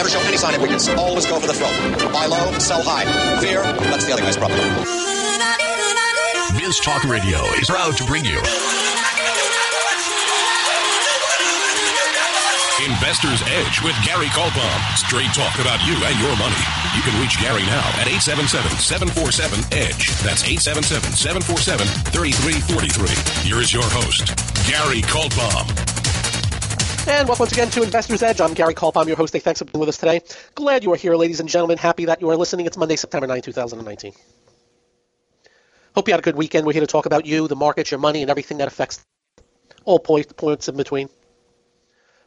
Never show any sign of weakness. Always go for the throat. Buy low, sell high. Fear, that's the other guy's problem. Biz Talk Radio is proud to bring you Investor's Edge with Gary Kaltbaum. Straight talk about you and your money. You can reach Gary now at 877-747-EDGE. That's 877-747-3343. Here is your host, Gary Kaltbaum. And welcome once again to Investor's Edge. I'm Gary Culp. I'm your host. Hey, thanks for being with us today. Glad you are here, ladies and gentlemen. Happy that you are listening. It's Monday, September 9, 2019. Hope you had a good weekend. We're here to talk about you, the market, your money, and everything that affects all points, in between.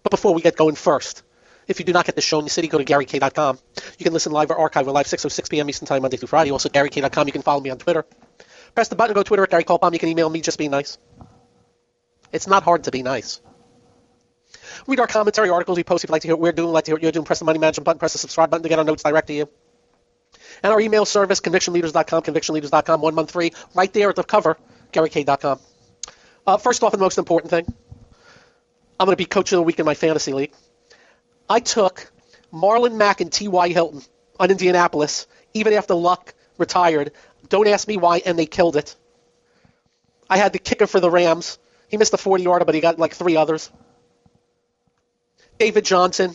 But before we get going first, if you do not get the show in the city, go to GaryK.com. You can listen live or archive. We're live 6.06 p.m. Eastern Time, Monday through Friday. Also, GaryK.com. You can follow me on Twitter. Press the button, go to Twitter at Gary Kaltbaum. You can email me, just be nice. It's not hard to be nice. Read our commentary articles we post if you'd like to hear what we're doing, like to hear what you're doing. Press the money management button, press the subscribe button to get our notes direct to you. And our email service, convictionleaders.com, convictionleaders.com, one month free, right there at the cover, GaryK.com. Uh, first off, and the most important thing, I'm going to be coach of the week in my fantasy league. I took Marlon Mack and T.Y. Hilton on Indianapolis, even after Luck retired. Don't ask me why, and they killed it. I had the kicker for the Rams. He missed a 40 yarder, but he got like three others. David Johnson.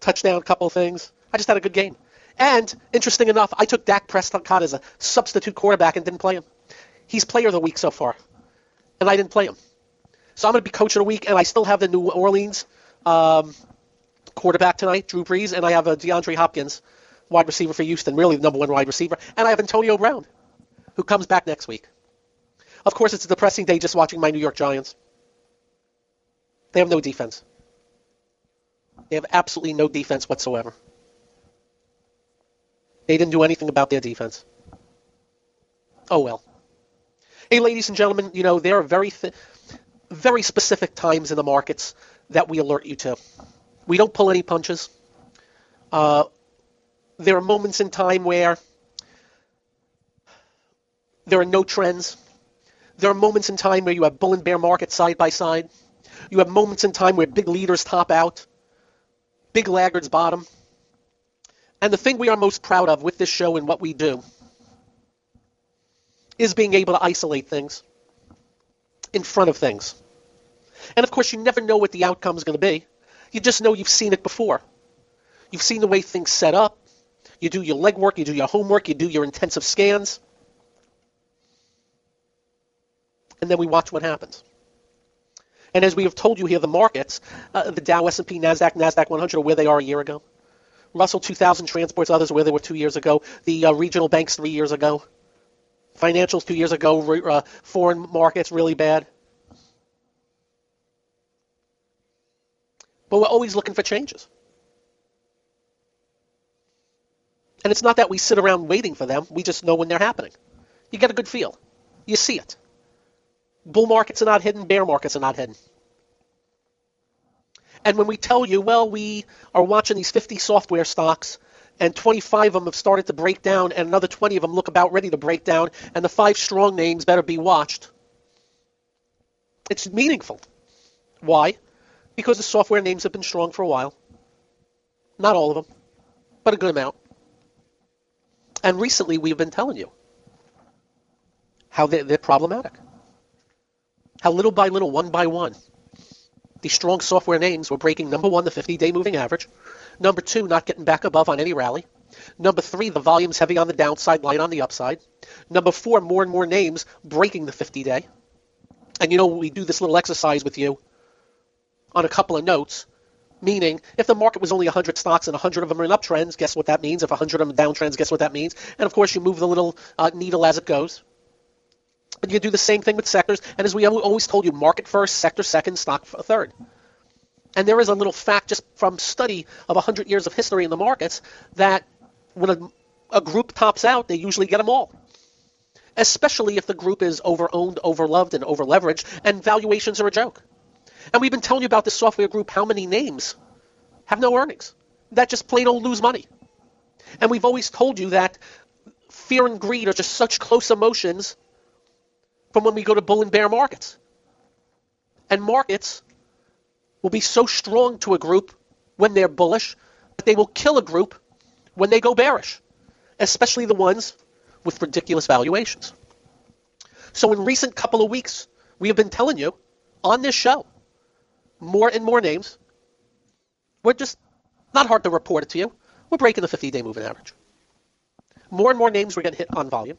Touchdown, couple things. I just had a good game. And interesting enough, I took Dak Prescott as a substitute quarterback and didn't play him. He's player of the week so far, and I didn't play him. So I'm going to be coach of the week, and I still have the New Orleans um, quarterback tonight, Drew Brees, and I have a DeAndre Hopkins, wide receiver for Houston, really the number one wide receiver, and I have Antonio Brown, who comes back next week. Of course, it's a depressing day just watching my New York Giants. They have no defense. They have absolutely no defense whatsoever. They didn't do anything about their defense. Oh well. Hey, ladies and gentlemen, you know there are very, th- very specific times in the markets that we alert you to. We don't pull any punches. Uh, there are moments in time where there are no trends. There are moments in time where you have bull and bear markets side by side. You have moments in time where big leaders top out, big laggards bottom. And the thing we are most proud of with this show and what we do is being able to isolate things in front of things. And of course, you never know what the outcome is going to be. You just know you've seen it before. You've seen the way things set up. You do your legwork, you do your homework, you do your intensive scans. And then we watch what happens. And as we have told you here, the markets, uh, the Dow, S&P, Nasdaq, Nasdaq 100 are where they are a year ago. Russell 2000 transports others where they were two years ago. The uh, regional banks three years ago. Financials two years ago. Uh, foreign markets really bad. But we're always looking for changes. And it's not that we sit around waiting for them. We just know when they're happening. You get a good feel. You see it. Bull markets are not hidden. Bear markets are not hidden. And when we tell you, well, we are watching these 50 software stocks, and 25 of them have started to break down, and another 20 of them look about ready to break down, and the five strong names better be watched. It's meaningful. Why? Because the software names have been strong for a while. Not all of them, but a good amount. And recently we've been telling you how they're, they're problematic. How little by little, one by one, these strong software names were breaking number one, the 50 day moving average. Number two, not getting back above on any rally. Number three, the volume's heavy on the downside, light on the upside. Number four, more and more names breaking the 50 day. And you know, we do this little exercise with you on a couple of notes, meaning if the market was only 100 stocks and 100 of them are in uptrends, guess what that means? If 100 of them are downtrends, guess what that means? And of course, you move the little uh, needle as it goes. And you do the same thing with sectors. And as we always told you, market first, sector second, stock third. And there is a little fact just from study of 100 years of history in the markets that when a, a group tops out, they usually get them all. Especially if the group is over-owned, over-loved, and over-leveraged, and valuations are a joke. And we've been telling you about this software group, how many names have no earnings? That just plain old lose money. And we've always told you that fear and greed are just such close emotions from when we go to bull and bear markets. And markets will be so strong to a group when they're bullish that they will kill a group when they go bearish, especially the ones with ridiculous valuations. So in recent couple of weeks, we have been telling you on this show more and more names. We're just not hard to report it to you. We're breaking the 50-day moving average. More and more names we're getting hit on volume.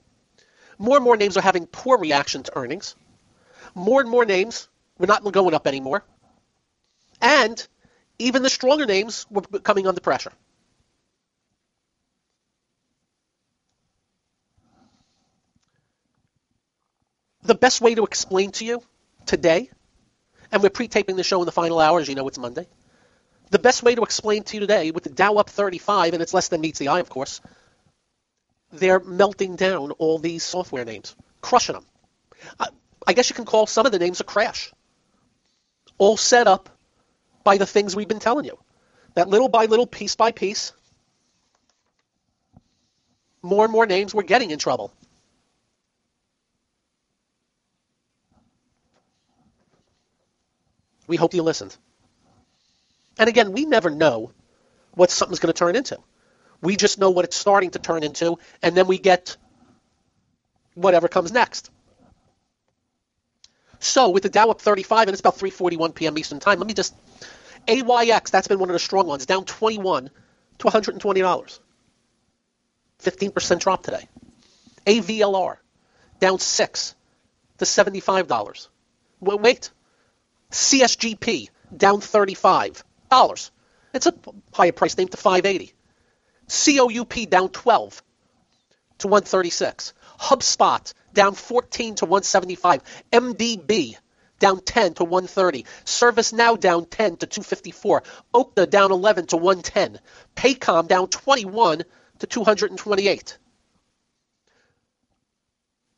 More and more names are having poor reaction to earnings. More and more names were not going up anymore. And even the stronger names were coming under pressure. The best way to explain to you today, and we're pre-taping the show in the final hours, you know it's Monday. The best way to explain to you today, with the Dow up 35, and it's less than meets the eye, of course, they're melting down all these software names, crushing them. I, I guess you can call some of the names a crash. All set up by the things we've been telling you. That little by little, piece by piece, more and more names were getting in trouble. We hope you listened. And again, we never know what something's going to turn into. We just know what it's starting to turn into, and then we get whatever comes next. So with the Dow up 35, and it's about 3:41 p.m. Eastern Time. Let me just AYX. That's been one of the strong ones, down 21 to 120 dollars. 15% drop today. AVLR down six to 75 dollars. Wait, CSGP down 35 dollars. It's a higher price name to 580. COUP down 12 to 136. HubSpot down 14 to 175. MDB down 10 to 130. ServiceNow down 10 to 254. Okta down 11 to 110. Paycom down 21 to 228.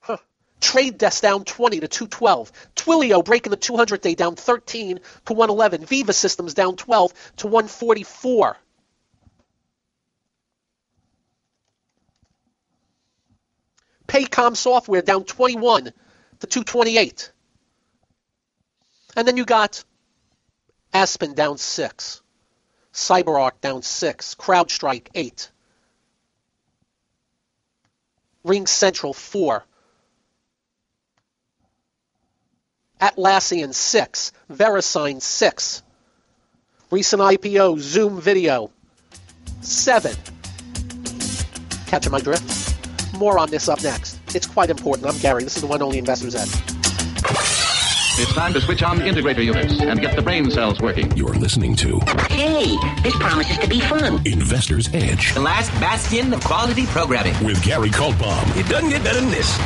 Huh. Trade Desk down 20 to 212. Twilio breaking the 200 day down 13 to 111. Veeva Systems down 12 to 144. Paycom Software down 21 to 228. And then you got Aspen down 6. CyberArk down 6. CrowdStrike 8. RingCentral 4. Atlassian 6. VeriSign 6. Recent IPO Zoom Video 7. Catching my drift? More on this up next. It's quite important. I'm Gary. This is the one only Investor's Edge. It's time to switch on the integrator units and get the brain cells working. You're listening to Hey, this promises to be fun. Investor's Edge The last bastion of quality programming. with Gary Kaltbaum. It doesn't get better than this.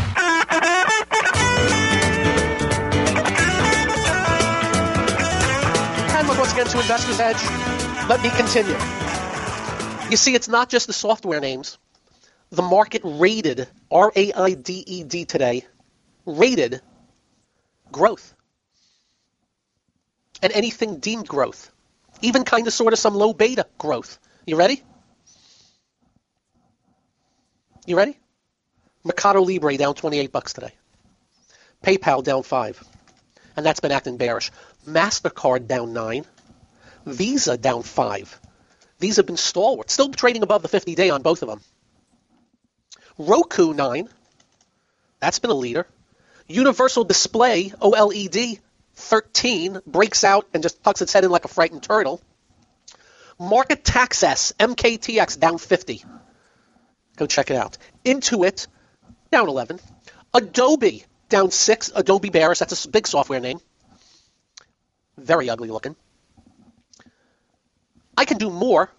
And look once again to Investor's Edge. Let me continue. You see, it's not just the software names. The market raided, R A I D E D today, raided growth. And anything deemed growth. Even kind of sort of some low beta growth. You ready? You ready? Mercado Libre down 28 bucks today. PayPal down 5. And that's been acting bearish. MasterCard down 9. Visa down 5. These have been stalwart. Still trading above the 50 day on both of them. Roku 9. That's been a leader. Universal Display, OLED, 13, breaks out and just tucks its head in like a frightened turtle. MarketAxess, MKTX, down 50. Go check it out. Intuit, down 11. Adobe, down 6. Adobe bearish, that's a big software name. Very ugly looking. I can do more.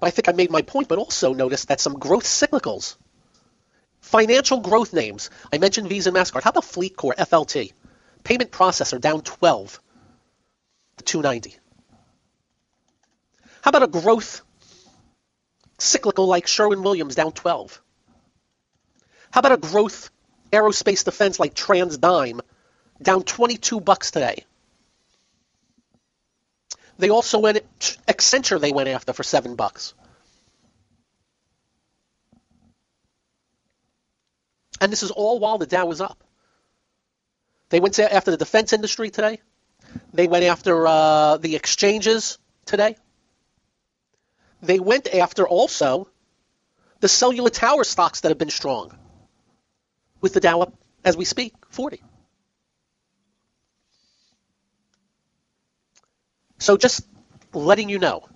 I think I made my point, but also notice that some growth cyclicals, financial growth names, I mentioned Visa and MasterCard. How about FleetCor, FLT? Payment processor down 12 to 290. How about a growth cyclical like Sherwin Williams down 12? How about a growth aerospace defense like TransDigm down 22 bucks today? They also went Accenture. They went after for seven bucks. And this is all while the Dow was up. They went after the defense industry today. They went after uh, the exchanges today. They went after also the cellular tower stocks that have been strong, with the Dow up as we speak, 40. So just letting you know.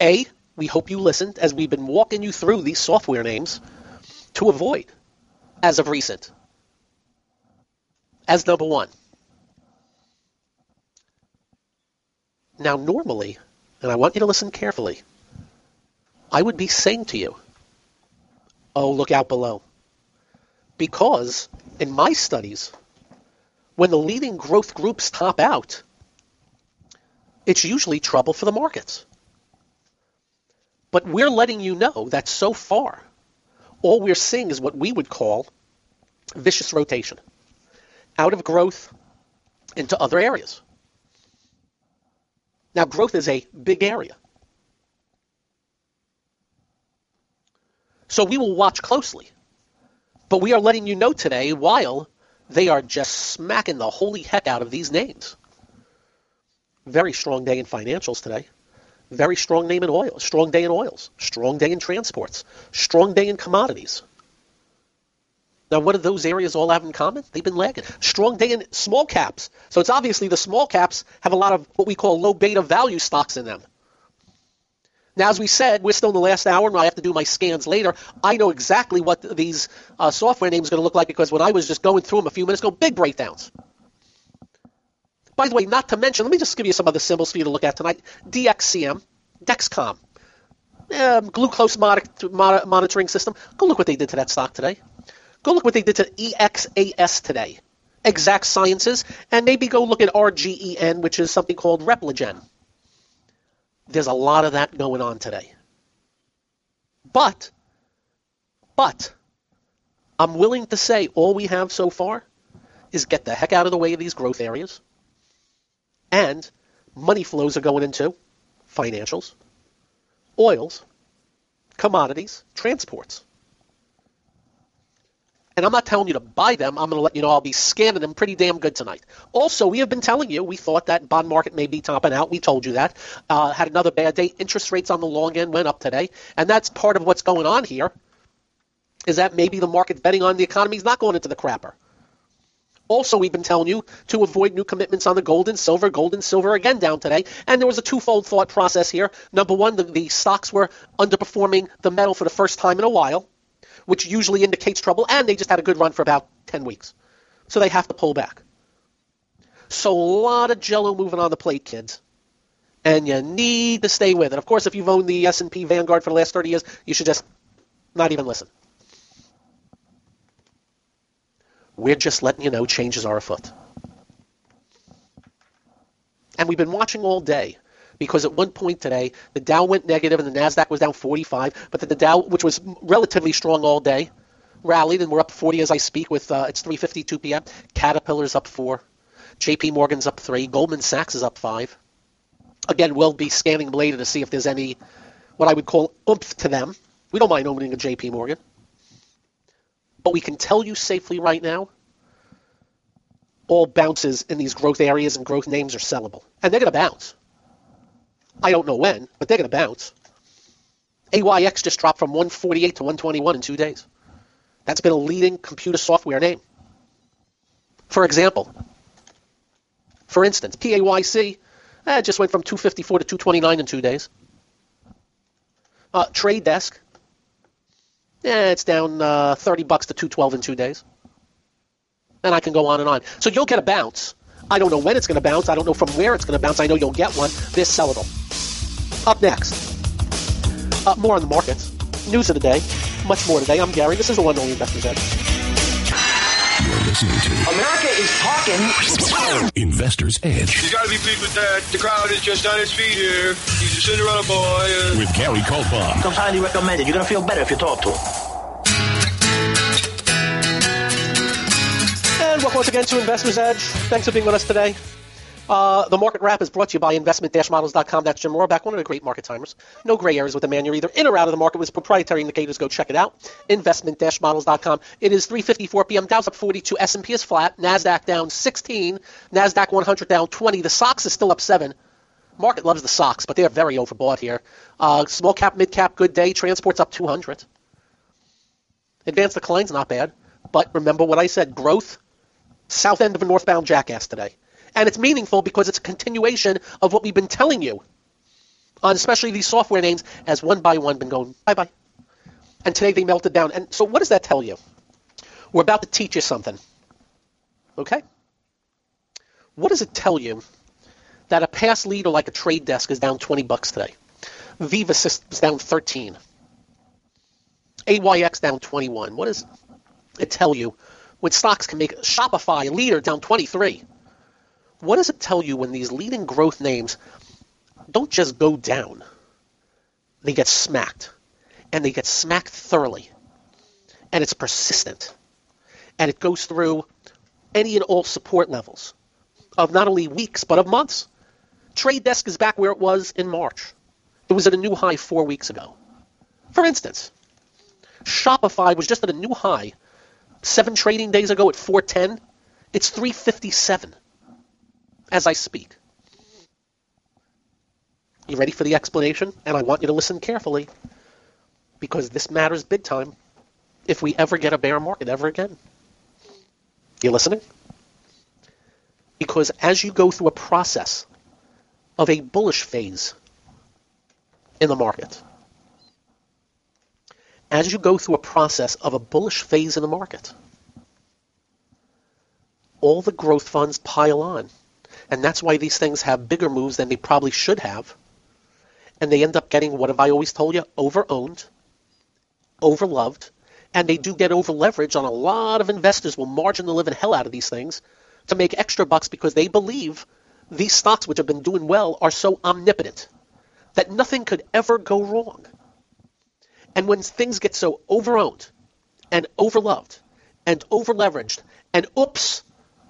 A, we hope you listened as we've been walking you through these software names to avoid as of recent. As number one. Now, normally, and I want you to listen carefully, I would be saying to you, oh, look out below. Because in my studies, when the leading growth groups top out, it's usually trouble for the markets. But we're letting you know that so far, all we're seeing is what we would call vicious rotation out of growth into other areas. Now, growth is a big area. So we will watch closely. But we are letting you know today while they are just smacking the holy heck out of these names. Very strong day in financials today. Very strong name in oil. Strong day in oils. Strong day in transports. Strong day in commodities. Now, what do those areas all have in common? They've been lagging. Strong day in small caps. So it's obviously the small caps have a lot of what we call low beta value stocks in them. Now, as we said, we're still in the last hour, and I have to do my scans later. I know exactly what these uh, software names are going to look like because when I was just going through them a few minutes ago, big breakdowns. By the way, not to mention, let me just give you some other symbols for you to look at tonight. DXCM, Dexcom, um, glucose monitoring system. Go look what they did to that stock today. Go look what they did to EXAS today. Exact Sciences, and maybe go look at RGEN, which is something called Repligen. There's a lot of that going on today. But, but, I'm willing to say all we have so far is get the heck out of the way of these growth areas. And money flows are going into financials, oils, commodities, transports. And I'm not telling you to buy them. I'm going to let you know I'll be scanning them pretty damn good tonight. Also, we have been telling you we thought that bond market may be topping out. We told you that. Uh, had another bad day. Interest rates on the long end went up today, and that's part of what's going on here. Is that maybe the market's betting on the economy is not going into the crapper? Also, we've been telling you to avoid new commitments on the gold and silver. Gold and silver again down today. And there was a twofold thought process here. Number one, the, the stocks were underperforming the metal for the first time in a while which usually indicates trouble, and they just had a good run for about 10 weeks. So they have to pull back. So a lot of jello moving on the plate, kids. And you need to stay with it. Of course, if you've owned the S&P Vanguard for the last 30 years, you should just not even listen. We're just letting you know changes are afoot. And we've been watching all day because at one point today, the Dow went negative and the Nasdaq was down 45, but the Dow, which was relatively strong all day, rallied and we're up 40 as I speak. With uh, it's 3:52 p.m. Caterpillar's up four, J.P. Morgan's up three, Goldman Sachs is up five. Again, we'll be scanning later to see if there's any what I would call oomph to them. We don't mind owning a J.P. Morgan, but we can tell you safely right now all bounces in these growth areas and growth names are sellable. And they're going to bounce. I don't know when, but they're going to bounce. AYX just dropped from 148 to 121 in two days. That's been a leading computer software name. For example, for instance, PAYC eh, just went from 254 to 229 in two days. Uh, Trade Desk, eh, it's down uh, 30 bucks to 212 in two days. And I can go on and on. So you'll get a bounce. I don't know when it's going to bounce. I don't know from where it's going to bounce. I know you'll get one. They're sellable. Up next, uh, more on the markets, news of the day, much more today. I'm Gary. This is the one only Investors Edge. You're listening to America is talking. Investor's Edge You gotta be pleased with that. The crowd is just on its feet here. He's a Cinderella boy. Uh, with Gary Kaltbaum. Comes highly recommended. You're gonna feel better if you talk to him. And welcome once again to Investors Edge. Thanks for being with us today. Uh, the market wrap is brought to you by investment-models.com. That's Jim Rohrback, one of the great market timers. No gray areas with the man. You're either in or out of the market with proprietary indicators. Go check it out. Investment-models.com. It is 3:54 p.m. Dow's up 42. S&P is flat. Nasdaq down 16. Nasdaq 100 down 20. The SOX is still up seven. Market loves the SOX, but they are very overbought here. Uh, small cap, mid cap, good day. Transport's up 200. Advanced decline's not bad, but remember what I said: growth. South end of a northbound jackass today. And it's meaningful because it's a continuation of what we've been telling you on especially these software names as one by one been going bye bye. And today they melted down. And so what does that tell you? We're about to teach you something. Okay? What does it tell you that a past leader like a trade desk is down 20 bucks today? Veeva Systems down 13. AYX down 21. What does it tell you when stocks can make Shopify leader down 23? What does it tell you when these leading growth names don't just go down? They get smacked. And they get smacked thoroughly. And it's persistent. And it goes through any and all support levels of not only weeks, but of months. Trade desk is back where it was in March. It was at a new high four weeks ago. For instance, Shopify was just at a new high seven trading days ago at 410. It's 357 as I speak. You ready for the explanation? And I want you to listen carefully because this matters big time if we ever get a bear market ever again. You listening? Because as you go through a process of a bullish phase in the market, as you go through a process of a bullish phase in the market, all the growth funds pile on and that's why these things have bigger moves than they probably should have. And they end up getting, what have I always told you, over-owned, over-loved, and they do get over-leveraged on a lot of investors will margin the living hell out of these things to make extra bucks because they believe these stocks, which have been doing well, are so omnipotent that nothing could ever go wrong. And when things get so over-owned and over-loved and over-leveraged and oops,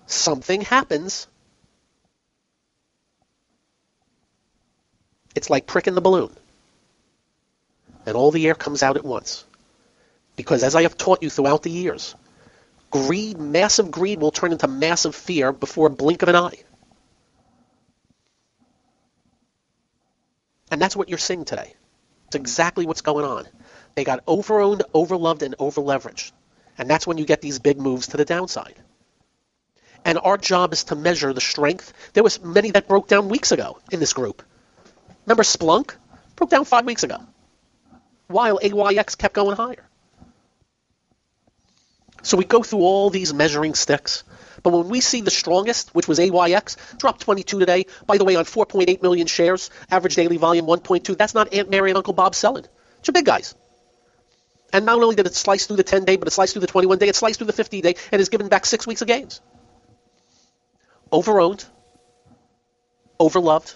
something happens – It's like pricking the balloon. And all the air comes out at once. Because as I have taught you throughout the years, greed, massive greed will turn into massive fear before a blink of an eye. And that's what you're seeing today. It's exactly what's going on. They got overowned, overloved, and overleveraged. And that's when you get these big moves to the downside. And our job is to measure the strength. There was many that broke down weeks ago in this group. Remember Splunk? Broke down five weeks ago. While AYX kept going higher. So we go through all these measuring sticks. But when we see the strongest, which was AYX, dropped 22 today, by the way, on 4.8 million shares, average daily volume 1.2, that's not Aunt Mary and Uncle Bob selling. It's your big guys. And not only did it slice through the 10 day, but it sliced through the 21 day, it sliced through the 50 day, and has given back six weeks of gains. Overowned, overloved,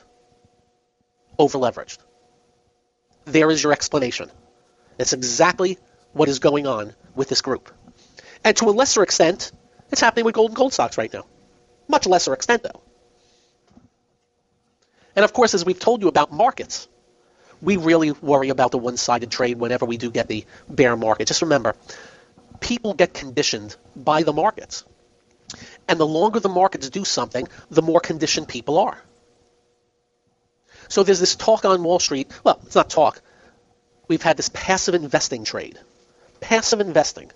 overleveraged. There is your explanation. It's exactly what is going on with this group. And to a lesser extent, it's happening with gold and gold stocks right now. Much lesser extent, though. And of course, as we've told you about markets, we really worry about the one-sided trade whenever we do get the bear market. Just remember, people get conditioned by the markets. And the longer the markets do something, the more conditioned people are. So there's this talk on Wall Street. Well, it's not talk. We've had this passive investing trade. Passive investing.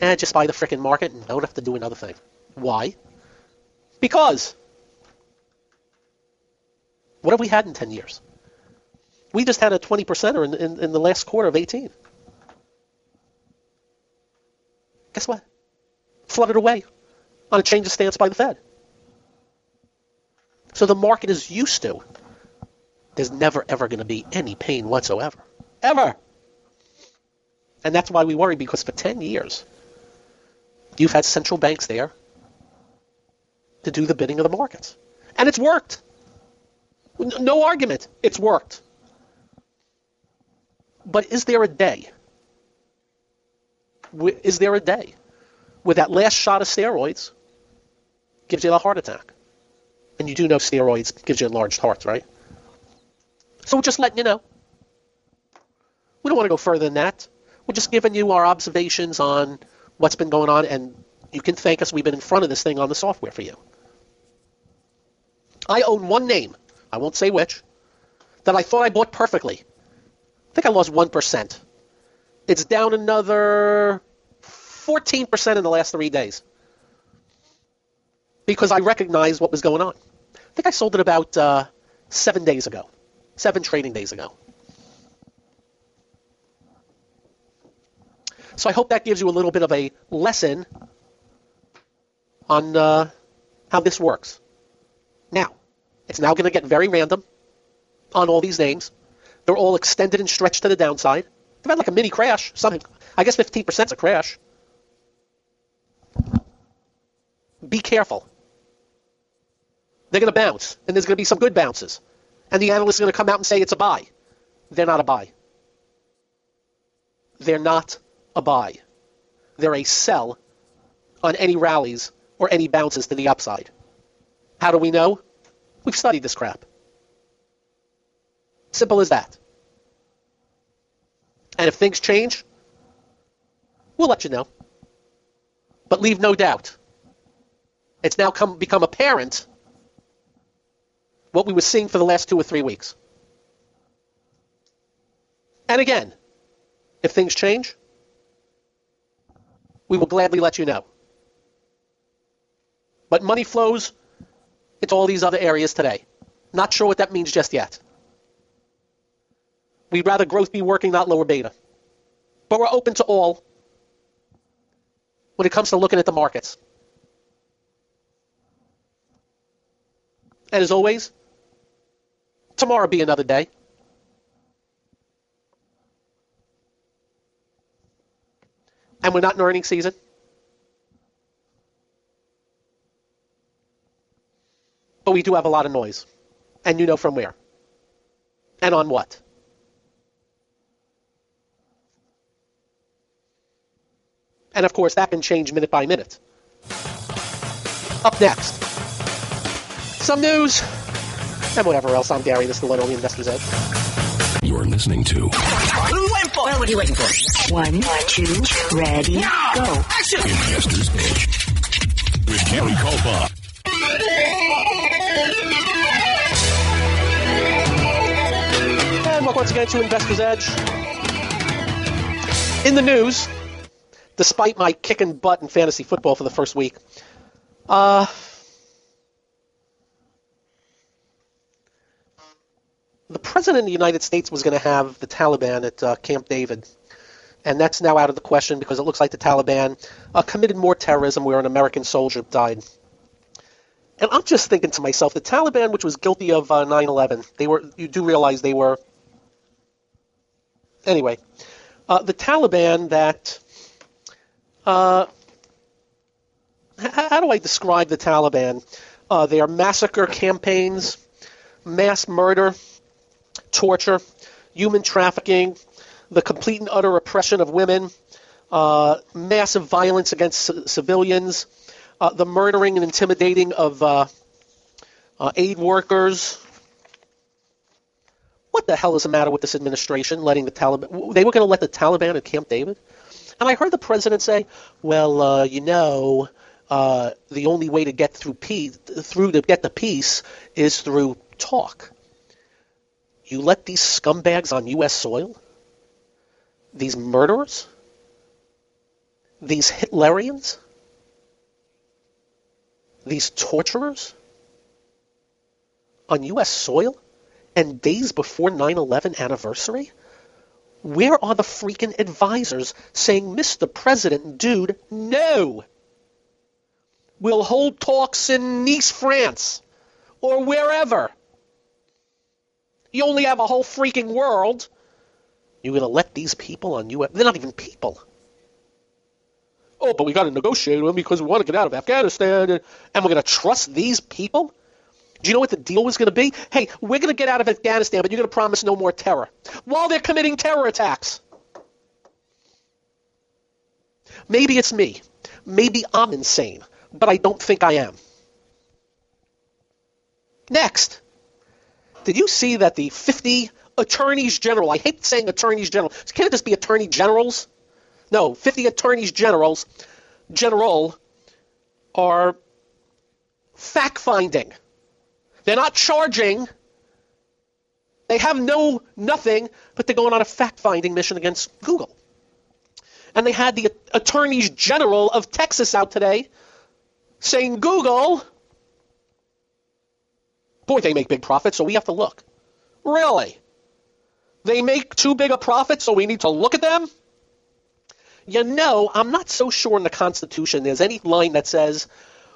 And just buy the frickin' market and don't have to do another thing. Why? Because. What have we had in 10 years? We just had a 20 percenter in, in, in the last quarter of 18. Guess what? Flooded away on a change of stance by the Fed. So the market is used to. There's never ever going to be any pain whatsoever. Ever. And that's why we worry because for 10 years, you've had central banks there to do the bidding of the markets. And it's worked. No argument. It's worked. But is there a day? Is there a day where that last shot of steroids gives you a heart attack? And you do know steroids gives you enlarged hearts, right? So we're just letting you know. We don't want to go further than that. We're just giving you our observations on what's been going on, and you can thank us. We've been in front of this thing on the software for you. I own one name, I won't say which, that I thought I bought perfectly. I think I lost 1%. It's down another 14% in the last three days because I recognized what was going on. I think I sold it about uh, seven days ago, seven trading days ago. So I hope that gives you a little bit of a lesson on uh, how this works. Now, it's now going to get very random on all these names. They're all extended and stretched to the downside. They've had like a mini crash. Something. I guess 15% is a crash. Be careful. They're going to bounce, and there's going to be some good bounces. And the analysts are going to come out and say it's a buy. They're not a buy. They're not a buy. They're a sell on any rallies or any bounces to the upside. How do we know? We've studied this crap. Simple as that. And if things change, we'll let you know. But leave no doubt. It's now come, become apparent what we were seeing for the last two or three weeks. And again, if things change, we will gladly let you know. But money flows, it's all these other areas today. Not sure what that means just yet. We'd rather growth be working, not lower beta. But we're open to all when it comes to looking at the markets. And as always, tomorrow be another day. And we're not in earnings season. But we do have a lot of noise. And you know from where. And on what. And of course, that can change minute by minute. Up next, some news and whatever else. I'm Gary. This is the Little Investor's Edge. You're listening to Well, what are you waiting for? One, two, ready, go. Action! Investor's Edge with Gary Kaltbaum. And welcome once again to Investor's Edge. In the news, despite my kicking butt in fantasy football for the first week, uh, the president of the United States was going to have the Taliban at uh, Camp David. And that's now out of the question because it looks like the Taliban uh, committed more terrorism where an American soldier died. And I'm just thinking to myself, the Taliban, which was guilty of uh, 9/11, they were. You do realize they were. Anyway, uh, the Taliban that. Uh, how do I describe the Taliban? Uh, they are massacre campaigns, mass murder, torture, human trafficking, the complete and utter oppression of women, uh, massive violence against c- civilians, uh, the murdering and intimidating of uh, uh, aid workers. What the hell is the matter with this administration letting the Taliban? They were going to let the Taliban at Camp David? And I heard the president say, well, uh, you know, uh, the only way to get through peace, through to get the peace is through talk. You let these scumbags on U.S. soil, these murderers, these Hitlerians, these torturers on U.S. soil and days before 9 11 anniversary? Where are the freaking advisors saying, Mr. President, dude, no? We'll hold talks in Nice, France, or wherever. You only have a whole freaking world. You're going to let these people on you? They're not even people. Oh, but we got to negotiate with them because we want to get out of Afghanistan, and, we're going to trust these people? Do you know what the deal was going to be? Hey, we're going to get out of Afghanistan, but you're going to promise no more terror while they're committing terror attacks. Maybe it's me. Maybe I'm insane, but I don't think I am. Next, did you see that the 50 attorneys general, I hate saying attorneys general, can't it just be attorney generals? No, 50 attorneys generals, general, are fact finding. They're not charging. They have no nothing, but they're going on a fact finding mission against Google. And they had the attorneys general of Texas out today saying Google, boy, they make big profits, so we have to look. Really? They make too big a profit, so we need to look at them? You know, I'm not so sure in the Constitution there's any line that says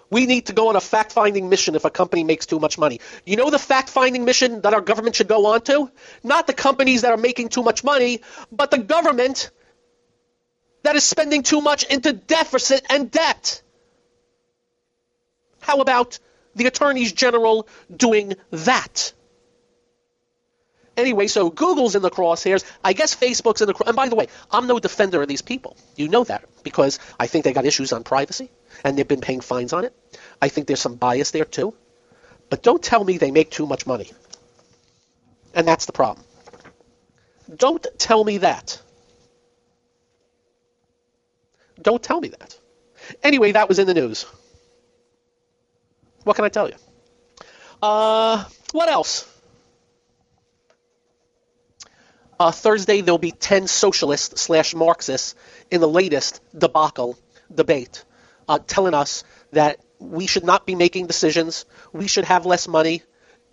we need to go on a fact finding mission if a company makes too much money. You know the fact finding mission that our government should go on to? Not the companies that are making too much money, but the government that is spending too much into deficit and debt. How about the attorneys general doing that? Anyway, so Google's in the crosshairs. I guess Facebook's in the. Cross. And by the way, I'm no defender of these people. You know that because I think they got issues on privacy and they've been paying fines on it. I think there's some bias there too. But don't tell me they make too much money. And that's the problem. Don't tell me that. Don't tell me that. Anyway, that was in the news. What can I tell you? Uh, what else? Uh, Thursday, there'll be 10 socialists slash Marxists in the latest debacle debate uh, telling us that we should not be making decisions, we should have less money,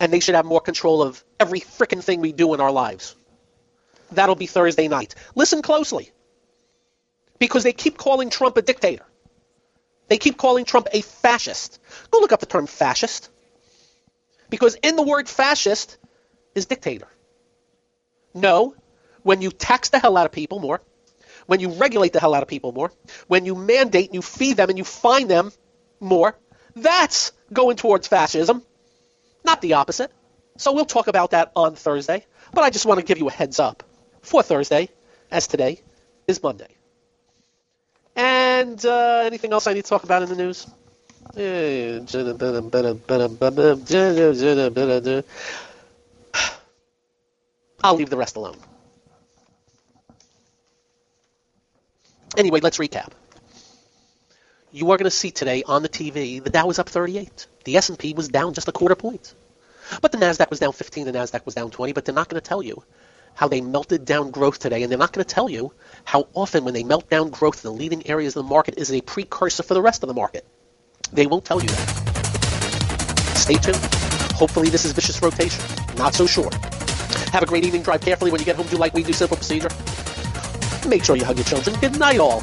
and they should have more control of every frickin' thing we do in our lives. That'll be Thursday night. Listen closely. Because they keep calling Trump a dictator. They keep calling Trump a fascist. Go look up the term fascist. Because in the word fascist is dictator. No, when you tax the hell out of people more, when you regulate the hell out of people more, when you mandate and you feed them and you fine them more, that's going towards fascism, not the opposite. So we'll talk about that on Thursday. But I just want to give you a heads up for Thursday, as today is Monday. And uh, anything else I need to talk about in the news? I'll leave the rest alone. Anyway, let's recap. You are going to see today on the TV the Dow was up 38. The S&P was down just a quarter point. But the Nasdaq was down 15, the Nasdaq was down 20, but they're not going to tell you how they melted down growth today, and they're not going to tell you how often when they melt down growth in the leading areas of the market is a precursor for the rest of the market. They won't tell you that. Stay tuned. Hopefully this is vicious rotation. Not so sure. Have a great evening. Drive carefully when you get home. Do like we do. Simple procedure. Make sure you hug your children. Good night, all.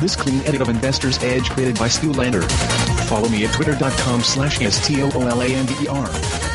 This clean edit of Investor's Edge created by Stu Lander. Follow me at twitter.com slash S-T-O-O-L-A-N-D-E-R.